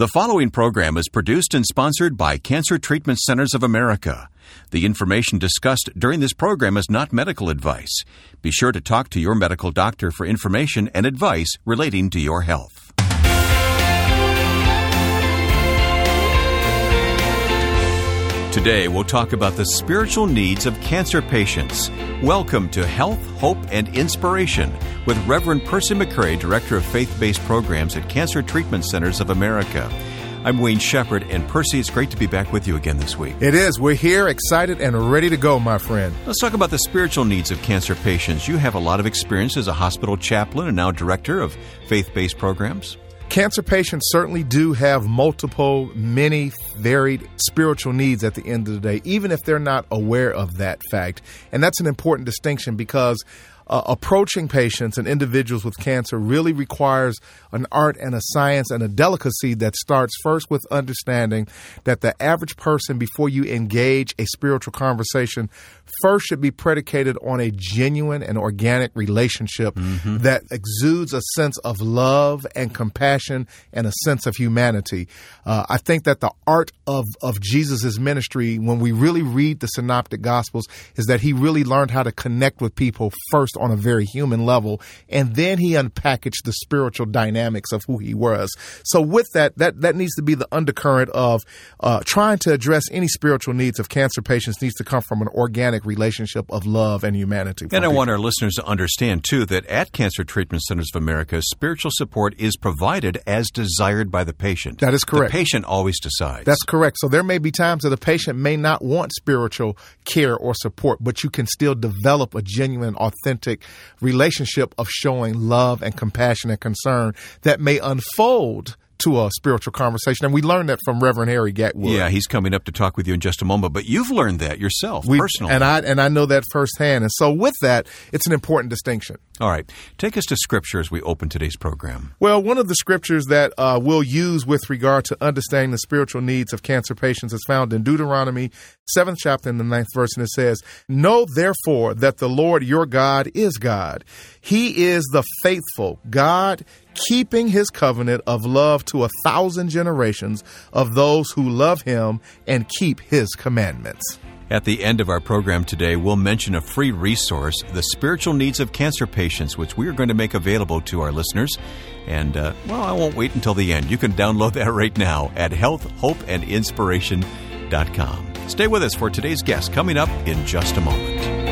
The following program is produced and sponsored by Cancer Treatment Centers of America. The information discussed during this program is not medical advice. Be sure to talk to your medical doctor for information and advice relating to your health. Today, we'll talk about the spiritual needs of cancer patients. Welcome to Health, Hope, and Inspiration with Reverend Percy McCray, Director of Faith Based Programs at Cancer Treatment Centers of America. I'm Wayne Shepherd, and Percy, it's great to be back with you again this week. It is. We're here, excited, and ready to go, my friend. Let's talk about the spiritual needs of cancer patients. You have a lot of experience as a hospital chaplain and now director of faith based programs. Cancer patients certainly do have multiple, many varied spiritual needs at the end of the day, even if they're not aware of that fact. And that's an important distinction because uh, approaching patients and individuals with cancer really requires an art and a science and a delicacy that starts first with understanding that the average person, before you engage a spiritual conversation, first should be predicated on a genuine and organic relationship mm-hmm. that exudes a sense of love and compassion and a sense of humanity. Uh, I think that the art of, of Jesus' ministry, when we really read the Synoptic Gospels, is that he really learned how to connect with people first on a very human level, and then he unpackaged the spiritual dynamics of who he was. So, with that, that, that needs to be the undercurrent of uh, trying to address any spiritual needs of cancer patients needs to come from an organic relationship of love and humanity. And I people. want our listeners to understand, too, that at Cancer Treatment Centers of America, spiritual support is provided as desired by the patient. That is correct. The patient always decides. That's correct. So there may be times that the patient may not want spiritual care or support, but you can still develop a genuine, authentic relationship of showing love and compassion and concern that may unfold to a spiritual conversation. And we learned that from Reverend Harry Gatwood. Yeah, he's coming up to talk with you in just a moment. But you've learned that yourself we, personally, and I and I know that firsthand. And so, with that, it's an important distinction. All right, take us to scripture as we open today's program. Well, one of the scriptures that uh, we'll use with regard to understanding the spiritual needs of cancer patients is found in Deuteronomy seventh chapter in the ninth verse, and it says, "Know therefore that the Lord your God is God; He is the faithful God." keeping his covenant of love to a thousand generations of those who love him and keep his commandments. At the end of our program today, we'll mention a free resource, The Spiritual Needs of Cancer Patients, which we are going to make available to our listeners. And, uh, well, I won't wait until the end. You can download that right now at healthhopeandinspiration.com. Stay with us for today's guest coming up in just a moment.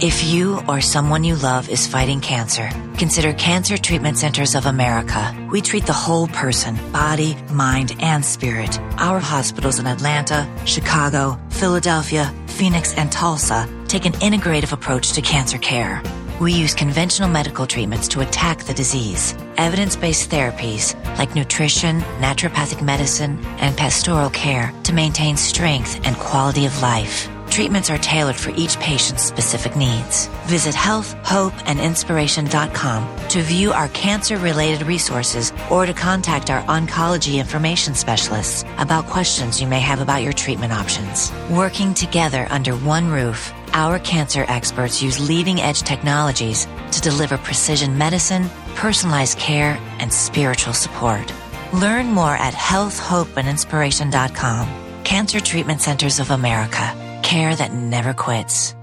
If you or someone you love is fighting cancer, consider Cancer Treatment Centers of America. We treat the whole person, body, mind, and spirit. Our hospitals in Atlanta, Chicago, Philadelphia, Phoenix, and Tulsa take an integrative approach to cancer care. We use conventional medical treatments to attack the disease. Evidence based therapies like nutrition, naturopathic medicine, and pastoral care to maintain strength and quality of life. Treatments are tailored for each patient's specific needs. Visit healthhopeandinspiration.com to view our cancer related resources or to contact our oncology information specialists about questions you may have about your treatment options. Working together under one roof, our cancer experts use leading edge technologies to deliver precision medicine, personalized care, and spiritual support. Learn more at healthhopeandinspiration.com. Cancer Treatment Centers of America care that never quits.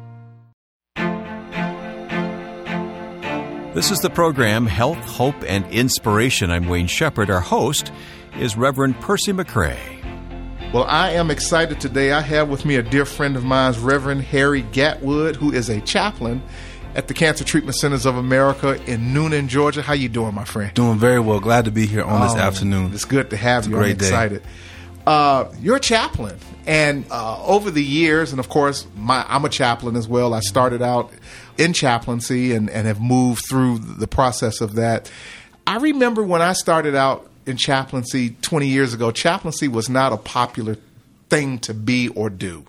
This is the program Health, Hope, and Inspiration. I'm Wayne Shepherd. Our host is Reverend Percy McCray. Well, I am excited today. I have with me a dear friend of mine, Reverend Harry Gatwood, who is a chaplain at the Cancer Treatment Centers of America in Newnan, Georgia. How you doing, my friend? Doing very well. Glad to be here on this oh, afternoon. It's good to have it's you. I'm excited. Uh, you're a chaplain, and uh, over the years, and of course, my, I'm a chaplain as well. I started out in chaplaincy and, and have moved through the process of that. I remember when I started out in chaplaincy 20 years ago, chaplaincy was not a popular thing to be or do.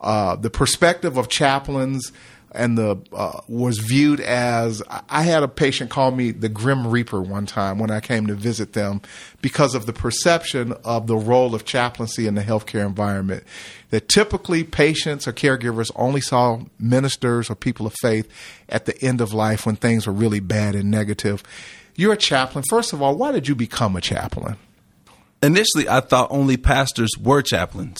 Uh, the perspective of chaplains and the uh, was viewed as I had a patient call me the Grim Reaper one time when I came to visit them because of the perception of the role of chaplaincy in the healthcare environment. That typically patients or caregivers only saw ministers or people of faith at the end of life when things were really bad and negative. You're a chaplain. First of all, why did you become a chaplain? Initially, I thought only pastors were chaplains.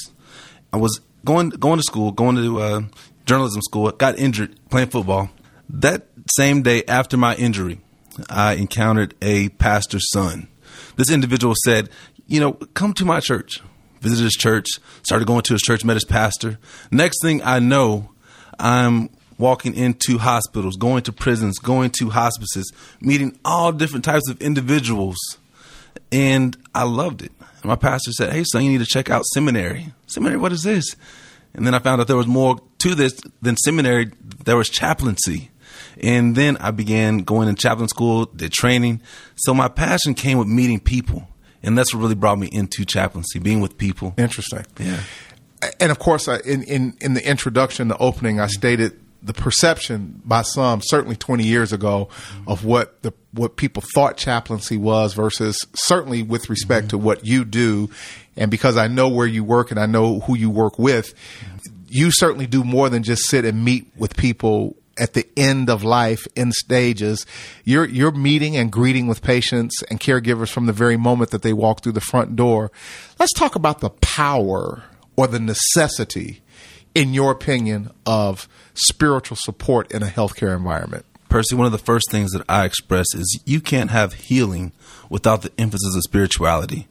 I was going going to school, going to uh, journalism school, got injured playing football. That same day after my injury, I encountered a pastor's son. This individual said, You know, come to my church. Visited his church, started going to his church, met his pastor. Next thing I know, I'm walking into hospitals, going to prisons, going to hospices, meeting all different types of individuals. And I loved it. my pastor said, Hey, son, you need to check out seminary. Seminary, what is this? And then I found out there was more to this then seminary, there was chaplaincy. And then I began going to chaplain school, did training. So my passion came with meeting people. And that's what really brought me into chaplaincy, being with people. Interesting. Yeah. And of course, in, in, in the introduction, the opening, I stated the perception by some, certainly 20 years ago, mm-hmm. of what the what people thought chaplaincy was versus certainly with respect mm-hmm. to what you do. And because I know where you work and I know who you work with, mm-hmm. You certainly do more than just sit and meet with people at the end of life in stages. You're you're meeting and greeting with patients and caregivers from the very moment that they walk through the front door. Let's talk about the power or the necessity, in your opinion, of spiritual support in a healthcare environment. Percy, one of the first things that I express is you can't have healing without the emphasis of spirituality.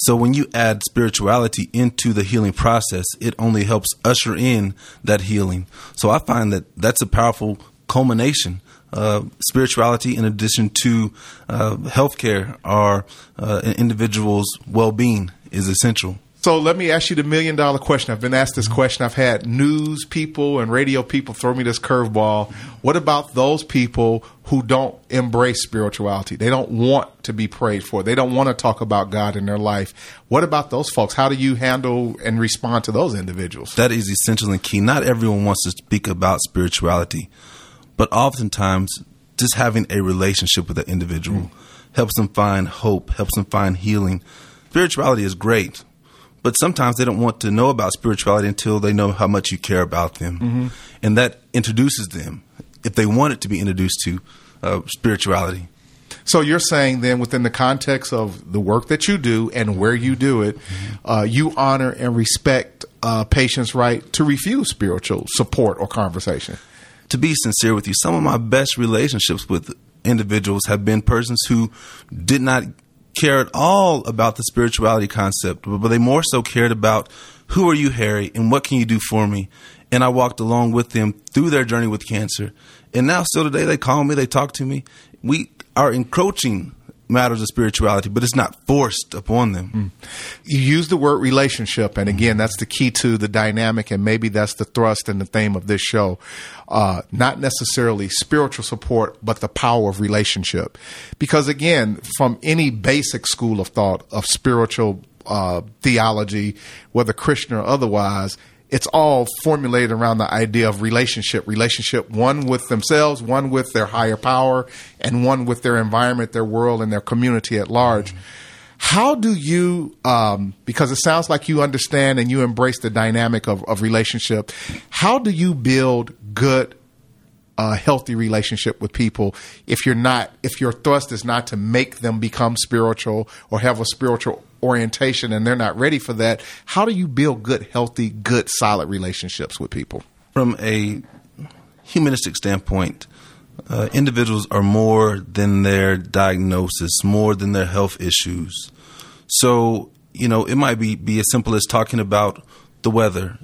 So when you add spirituality into the healing process, it only helps usher in that healing. So I find that that's a powerful culmination. Uh, spirituality, in addition to uh, healthcare, or uh, an individual's well-being, is essential. So let me ask you the million dollar question. I've been asked this question. I've had news people and radio people throw me this curveball. What about those people who don't embrace spirituality? They don't want to be prayed for. They don't want to talk about God in their life. What about those folks? How do you handle and respond to those individuals? That is essential and key. Not everyone wants to speak about spirituality, but oftentimes just having a relationship with that individual mm. helps them find hope, helps them find healing. Spirituality is great but sometimes they don't want to know about spirituality until they know how much you care about them. Mm-hmm. And that introduces them, if they want it to be introduced to uh, spirituality. So you're saying then, within the context of the work that you do and where you do it, mm-hmm. uh, you honor and respect uh, patients' right to refuse spiritual support or conversation. To be sincere with you, some of my best relationships with individuals have been persons who did not care at all about the spirituality concept, but they more so cared about who are you, Harry, and what can you do for me? And I walked along with them through their journey with cancer. And now, still today, they call me, they talk to me. We are encroaching matters of spirituality, but it's not forced upon them. Mm. You use the word relationship, and again, that's the key to the dynamic, and maybe that's the thrust and the theme of this show. Uh, not necessarily spiritual support, but the power of relationship. Because again, from any basic school of thought of spiritual uh, theology, whether Christian or otherwise, it's all formulated around the idea of relationship. Relationship one with themselves one with their higher power and one with their environment their world and their community at large. How do you um, because it sounds like you understand and you embrace the dynamic of, of relationship how do you build good a healthy relationship with people if you're not if your thrust is not to make them become spiritual or have a spiritual orientation and they're not ready for that how do you build good healthy good solid relationships with people from a humanistic standpoint uh, individuals are more than their diagnosis more than their health issues so you know it might be be as simple as talking about the weather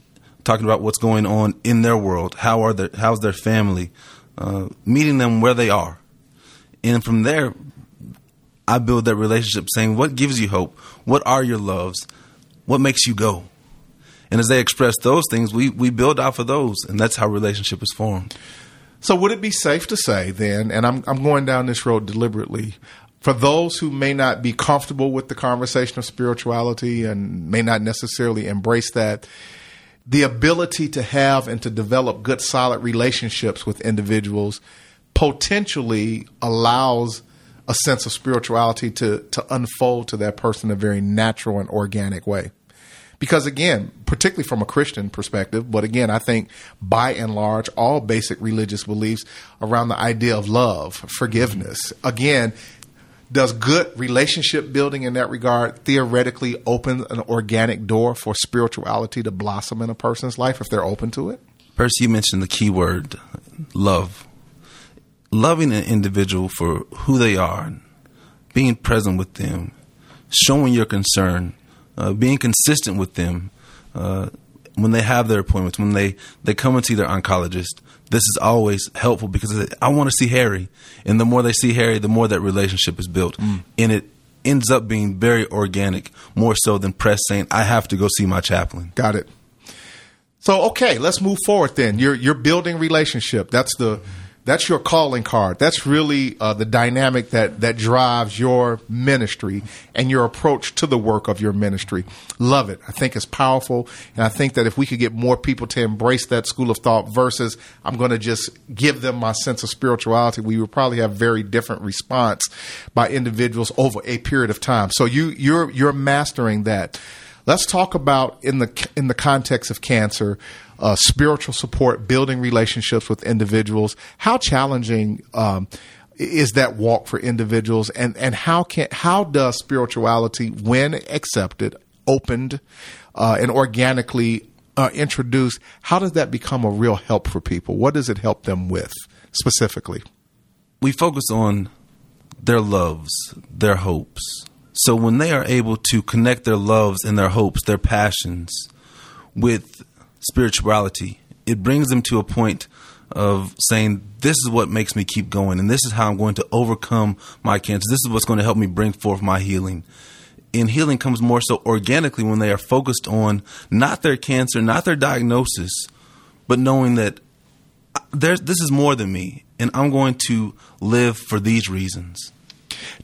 talking about what's going on in their world. How are their how's their family? Uh, meeting them where they are, and from there, I build that relationship. Saying what gives you hope, what are your loves, what makes you go, and as they express those things, we we build off of those, and that's how relationship is formed. So, would it be safe to say then, and I'm I'm going down this road deliberately, for those who may not be comfortable with the conversation of spirituality and may not necessarily embrace that, the ability to have and to develop good, solid relationships with individuals potentially allows a sense of spirituality to, to unfold to that person in a very natural and organic way. Because again, particularly from a Christian perspective, but again, I think by and large, all basic religious beliefs around the idea of love, forgiveness, again, does good relationship building in that regard theoretically open an organic door for spirituality to blossom in a person's life if they're open to it? Percy, you mentioned the key word love. Loving an individual for who they are, being present with them, showing your concern, uh, being consistent with them uh, when they have their appointments, when they, they come and see their oncologist. This is always helpful because I want to see Harry. And the more they see Harry, the more that relationship is built. Mm. And it ends up being very organic, more so than press saying, I have to go see my chaplain. Got it. So okay, let's move forward then. You're you're building relationship. That's the mm-hmm that's your calling card. That's really uh, the dynamic that that drives your ministry and your approach to the work of your ministry. Love it. I think it's powerful, and I think that if we could get more people to embrace that school of thought versus I'm going to just give them my sense of spirituality, we would probably have very different response by individuals over a period of time. So you you're you're mastering that. Let's talk about in the in the context of cancer, uh, spiritual support, building relationships with individuals. How challenging um, is that walk for individuals, and and how can how does spirituality, when accepted, opened, uh, and organically uh, introduced, how does that become a real help for people? What does it help them with specifically? We focus on their loves, their hopes so when they are able to connect their loves and their hopes, their passions with spirituality, it brings them to a point of saying, This is what makes me keep going, and this is how I'm going to overcome my cancer. This is what's going to help me bring forth my healing. And healing comes more so organically when they are focused on not their cancer, not their diagnosis, but knowing that uh, there's, this is more than me, and I'm going to live for these reasons.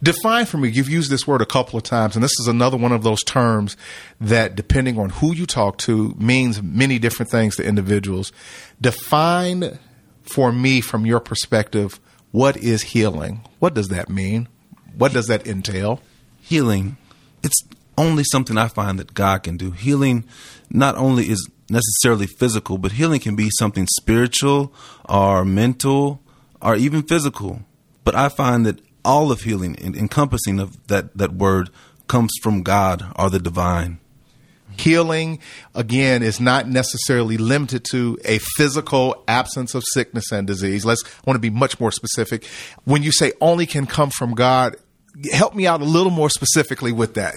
Define for me, you've used this word a couple of times, and this is another one of those terms that, depending on who you talk to, means many different things to individuals. Define for me, from your perspective, what is healing? What does that mean? What does that entail? Healing, it's only something I find that God can do. Healing not only is necessarily physical, but healing can be something spiritual or mental or even physical. But I find that all of healing, and encompassing of that, that word, comes from God or the divine. Healing, again, is not necessarily limited to a physical absence of sickness and disease. Let's I want to be much more specific. When you say only can come from God, help me out a little more specifically with that.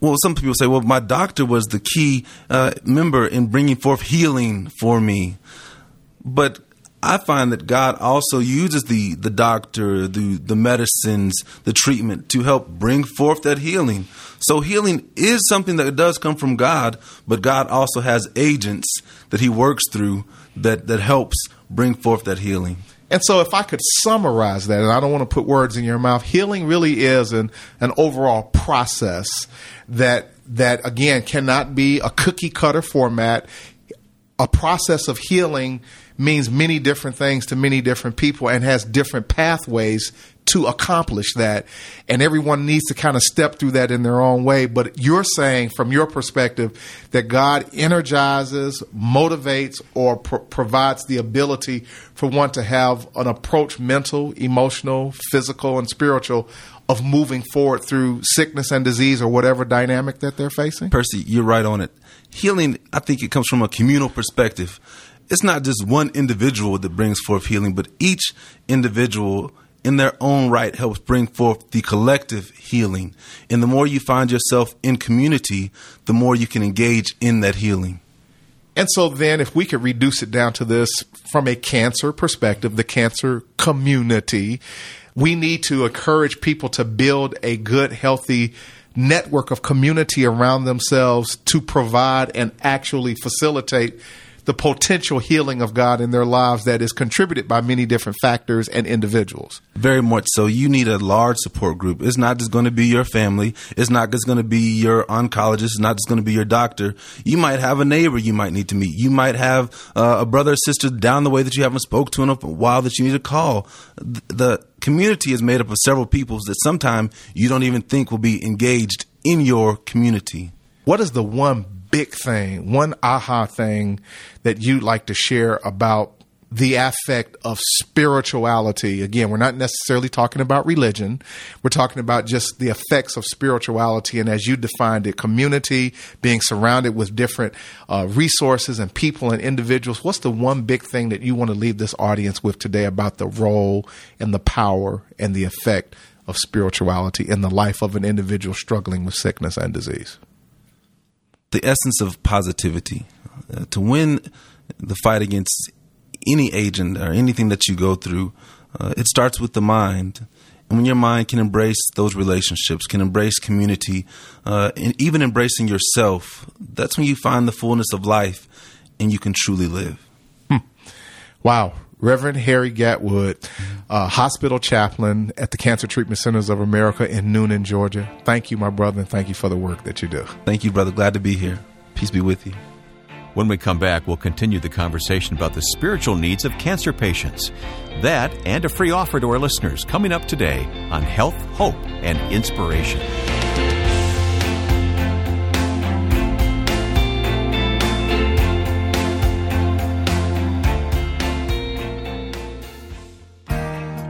Well, some people say, well, my doctor was the key uh, member in bringing forth healing for me. But I find that God also uses the the doctor, the the medicines, the treatment to help bring forth that healing. So healing is something that does come from God, but God also has agents that He works through that that helps bring forth that healing. And so, if I could summarize that, and I don't want to put words in your mouth, healing really is an an overall process that that again cannot be a cookie cutter format. A process of healing means many different things to many different people and has different pathways to accomplish that. And everyone needs to kind of step through that in their own way. But you're saying, from your perspective, that God energizes, motivates, or provides the ability for one to have an approach mental, emotional, physical, and spiritual of moving forward through sickness and disease or whatever dynamic that they're facing? Percy, you're right on it. Healing, I think it comes from a communal perspective it's not just one individual that brings forth healing, but each individual in their own right helps bring forth the collective healing. And the more you find yourself in community, the more you can engage in that healing. And so then if we could reduce it down to this from a cancer perspective, the cancer community, we need to encourage people to build a good, healthy network of community around themselves to provide and actually facilitate the potential healing of God in their lives that is contributed by many different factors and individuals. Very much so. You need a large support group. It's not just going to be your family. It's not just going to be your oncologist. It's not just going to be your doctor. You might have a neighbor you might need to meet. You might have uh, a brother or sister down the way that you haven't spoke to in a while that you need to call. The community is made up of several peoples that sometimes you don't even think will be engaged in your community. What is the one big thing, one aha thing that you'd like to share about the aspect of spirituality. Again, we're not necessarily talking about religion. We're talking about just the effects of spirituality. And as you defined it, community, being surrounded with different uh, resources and people and individuals. What's the one big thing that you want to leave this audience with today about the role and the power and the effect of spirituality in the life of an individual struggling with sickness and disease? The essence of positivity. Uh, to win the fight against any agent or anything that you go through, uh, it starts with the mind. And when your mind can embrace those relationships, can embrace community, uh, and even embracing yourself, that's when you find the fullness of life and you can truly live. Hmm. Wow. Reverend Harry Gatwood, uh, hospital chaplain at the Cancer Treatment Centers of America in Newnan, Georgia. Thank you, my brother, and thank you for the work that you do. Thank you, brother. Glad to be here. Peace be with you. When we come back, we'll continue the conversation about the spiritual needs of cancer patients. That and a free offer to our listeners coming up today on Health, Hope, and Inspiration.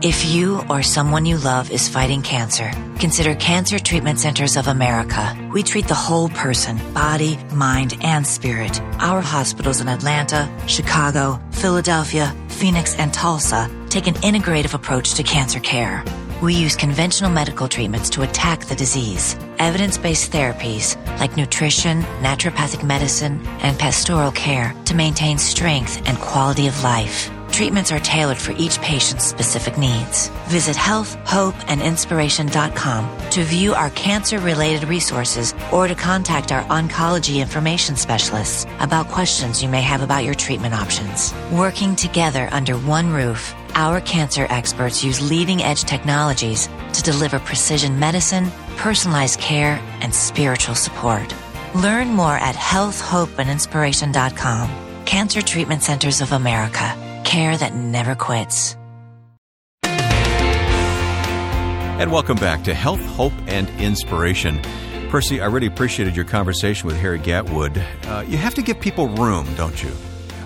If you or someone you love is fighting cancer, consider Cancer Treatment Centers of America. We treat the whole person, body, mind, and spirit. Our hospitals in Atlanta, Chicago, Philadelphia, Phoenix, and Tulsa take an integrative approach to cancer care. We use conventional medical treatments to attack the disease. Evidence based therapies like nutrition, naturopathic medicine, and pastoral care to maintain strength and quality of life. Treatments are tailored for each patient's specific needs. Visit healthhopeandinspiration.com to view our cancer related resources or to contact our oncology information specialists about questions you may have about your treatment options. Working together under one roof, our cancer experts use leading edge technologies to deliver precision medicine, personalized care, and spiritual support. Learn more at healthhopeandinspiration.com. Cancer Treatment Centers of America care that never quits. And welcome back to Health, Hope, and Inspiration. Percy, I really appreciated your conversation with Harry Gatwood. Uh, you have to give people room, don't you?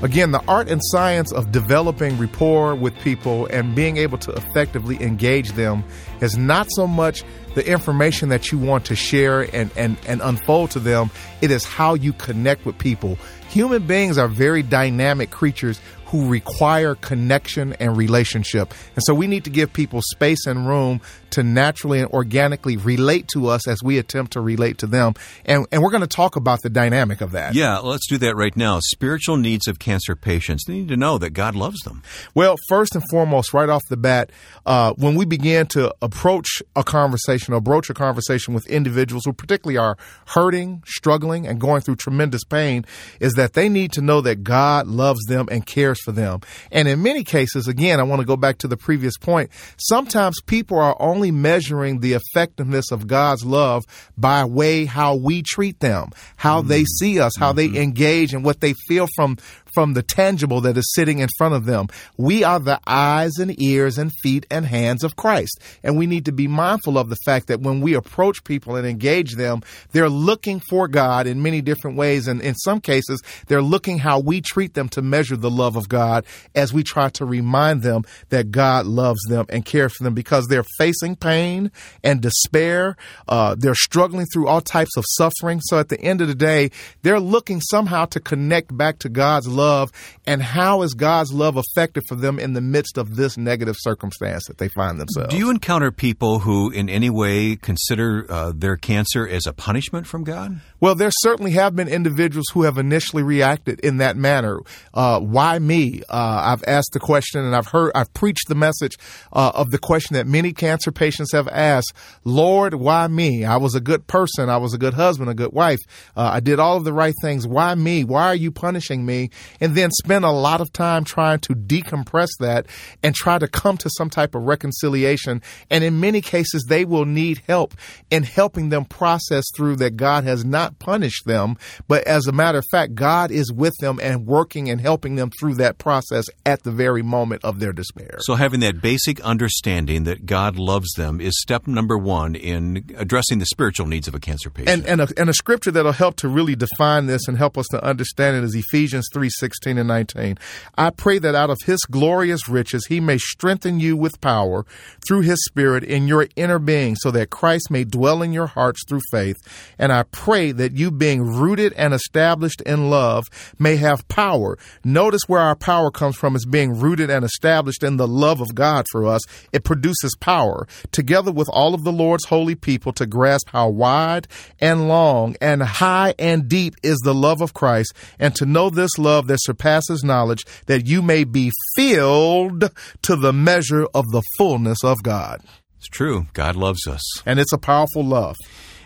Again, the art and science of developing rapport with people and being able to effectively engage them is not so much the information that you want to share and, and, and unfold to them. It is how you connect with people. Human beings are very dynamic creatures who require connection and relationship. And so we need to give people space and room to naturally and organically relate to us as we attempt to relate to them. And, and we're going to talk about the dynamic of that. Yeah, let's do that right now. Spiritual needs of cancer patients. They need to know that God loves them. Well, first and foremost, right off the bat, uh, when we begin to approach a conversation or broach a conversation with individuals who particularly are hurting, struggling, and going through tremendous pain, is that they need to know that God loves them and cares for them. And in many cases, again, I want to go back to the previous point. Sometimes people are only measuring the effectiveness of God's love by way how we treat them, how mm-hmm. they see us, how mm-hmm. they engage and what they feel from from the tangible that is sitting in front of them. We are the eyes and ears and feet and hands of Christ. And we need to be mindful of the fact that when we approach people and engage them, they're looking for God in many different ways. And in some cases, they're looking how we treat them to measure the love of God as we try to remind them that God loves them and cares for them because they're facing pain and despair. Uh, they're struggling through all types of suffering. So at the end of the day, they're looking somehow to connect back to God's love love and how is God's love effective for them in the midst of this negative circumstance that they find themselves. Do you encounter people who in any way consider uh, their cancer as a punishment from God? Well, there certainly have been individuals who have initially reacted in that manner. Uh, why me? Uh, I've asked the question and I've heard, I've preached the message uh, of the question that many cancer patients have asked Lord, why me? I was a good person. I was a good husband, a good wife. Uh, I did all of the right things. Why me? Why are you punishing me? And then spend a lot of time trying to decompress that and try to come to some type of reconciliation. And in many cases, they will need help in helping them process through that God has not punished them, but as a matter of fact, God is with them and working and helping them through that process at the very moment of their despair. So, having that basic understanding that God loves them is step number one in addressing the spiritual needs of a cancer patient. And, and, a, and a scripture that'll help to really define this and help us to understand it is Ephesians 3 16 and 19. I pray that out of his glorious riches he may strengthen you with power through his spirit in your inner being, so that Christ may dwell in your hearts through faith. And I pray that you, being rooted and established in love, may have power. Notice where our power comes from is being rooted and established in the love of God for us. It produces power, together with all of the Lord's holy people, to grasp how wide and long and high and deep is the love of Christ, and to know this love that surpasses knowledge, that you may be filled to the measure of the fullness of God. It's true. God loves us. And it's a powerful love.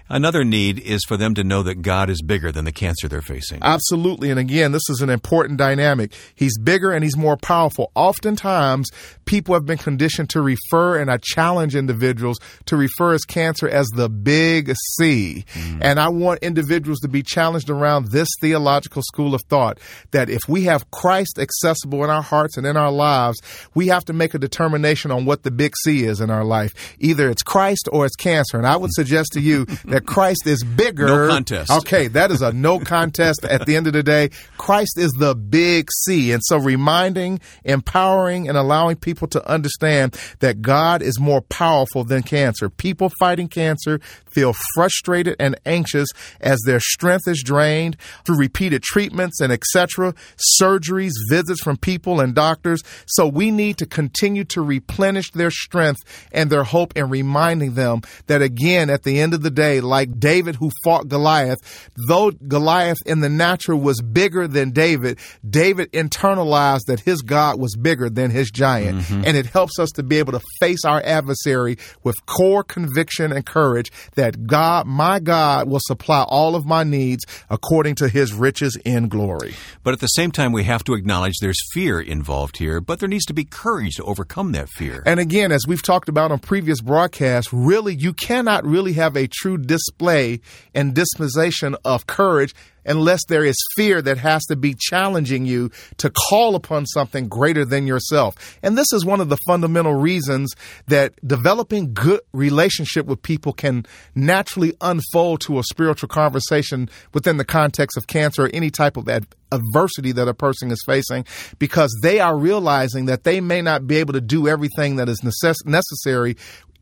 Another need is for them to know that God is bigger than the cancer they're facing. Absolutely. And again, this is an important dynamic. He's bigger and he's more powerful. Oftentimes, people have been conditioned to refer, and I challenge individuals to refer as cancer as the big C. Mm. And I want individuals to be challenged around this theological school of thought that if we have Christ accessible in our hearts and in our lives, we have to make a determination on what the big C is in our life. Either it's Christ or it's cancer. And I would suggest to you that Christ is bigger. No contest. Okay, that is a no contest at the end of the day. Christ is the big C. And so reminding, empowering, and allowing people to understand that God is more powerful than cancer. People fighting cancer feel frustrated and anxious as their strength is drained through repeated treatments and etc., surgeries, visits from people and doctors. So we need to continue to replenish their strength and their hope and reminding them that again, at the end of the day, like David who fought Goliath, though Goliath in the natural was bigger than David, David internalized that his God was bigger than his giant. Mm-hmm. And it helps us to be able to face our adversary with core conviction and courage that God, my God, will supply all of my needs according to his riches in glory. But at the same time, we have to acknowledge there's fear involved here, but there needs to be courage to overcome that fear. And again, as we've talked about on previous broadcasts, really, you cannot really have a true display and dispensation of courage unless there is fear that has to be challenging you to call upon something greater than yourself. And this is one of the fundamental reasons that developing good relationship with people can naturally unfold to a spiritual conversation within the context of cancer or any type of ad- adversity that a person is facing because they are realizing that they may not be able to do everything that is necess- necessary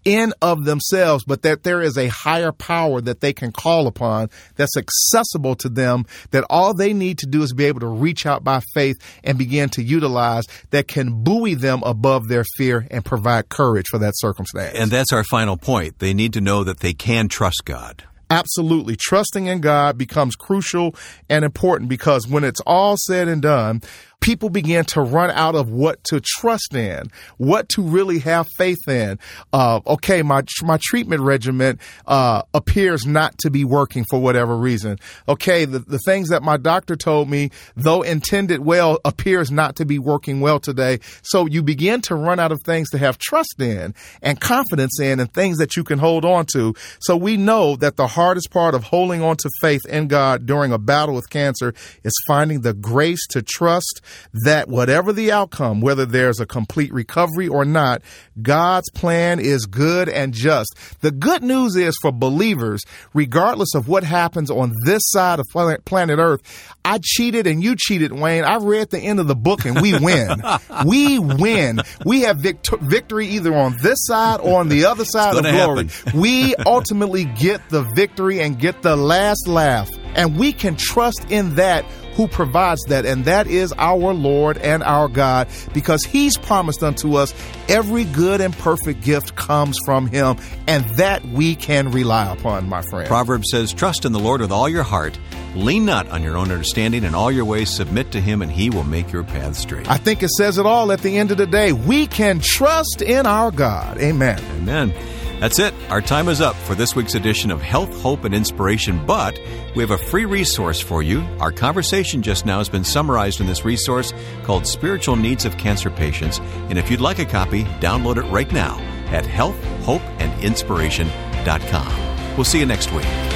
in of themselves, but that there is a higher power that they can call upon that's accessible to them, that all they need to do is be able to reach out by faith and begin to utilize that can buoy them above their fear and provide courage for that circumstance. And that's our final point. They need to know that they can trust God. Absolutely. Trusting in God becomes crucial and important because when it's all said and done, people begin to run out of what to trust in, what to really have faith in. Uh, okay, my my treatment regimen uh, appears not to be working for whatever reason. Okay, the, the things that my doctor told me, though intended well, appears not to be working well today. So you begin to run out of things to have trust in and confidence in and things that you can hold on to. So we know that the hardest part of holding on to faith in God during a battle with cancer is finding the grace to trust that whatever the outcome, whether there's a complete recovery or not, God's plan is good and just. The good news is for believers, regardless of what happens on this side of planet Earth, I cheated and you cheated, Wayne. I read the end of the book and we win. we win. We have vict- victory either on this side or on the other side of glory. we ultimately get the victory and get the last laugh. And we can trust in that who provides that, and that is our Lord and our God, because He's promised unto us every good and perfect gift comes from Him, and that we can rely upon, my friend. Proverbs says, Trust in the Lord with all your heart. Lean not on your own understanding, in all your ways submit to Him, and He will make your path straight. I think it says it all at the end of the day. We can trust in our God. Amen. Amen. That's it. Our time is up for this week's edition of Health, Hope, and Inspiration. But we have a free resource for you. Our conversation just now has been summarized in this resource called Spiritual Needs of Cancer Patients. And if you'd like a copy, download it right now at healthhopeandinspiration.com. We'll see you next week.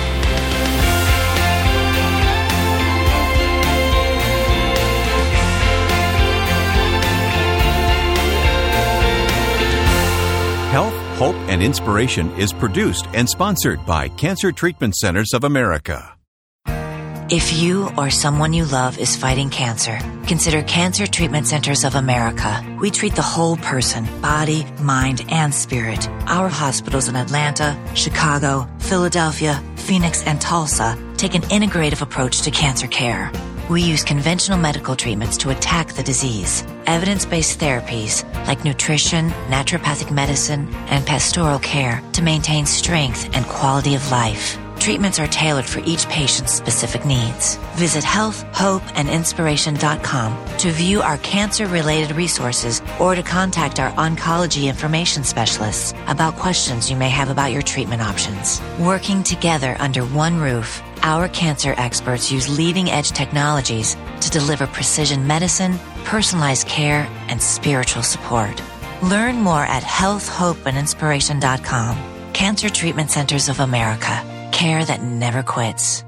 And Inspiration is produced and sponsored by Cancer Treatment Centers of America. If you or someone you love is fighting cancer, consider Cancer Treatment Centers of America. We treat the whole person, body, mind, and spirit. Our hospitals in Atlanta, Chicago, Philadelphia, Phoenix, and Tulsa take an integrative approach to cancer care. We use conventional medical treatments to attack the disease. Evidence based therapies like nutrition, naturopathic medicine, and pastoral care to maintain strength and quality of life. Treatments are tailored for each patient's specific needs. Visit healthhopeandinspiration.com to view our cancer related resources or to contact our oncology information specialists about questions you may have about your treatment options. Working together under one roof, our cancer experts use leading edge technologies to deliver precision medicine, personalized care, and spiritual support. Learn more at healthhopeandinspiration.com. Cancer Treatment Centers of America. Care that never quits.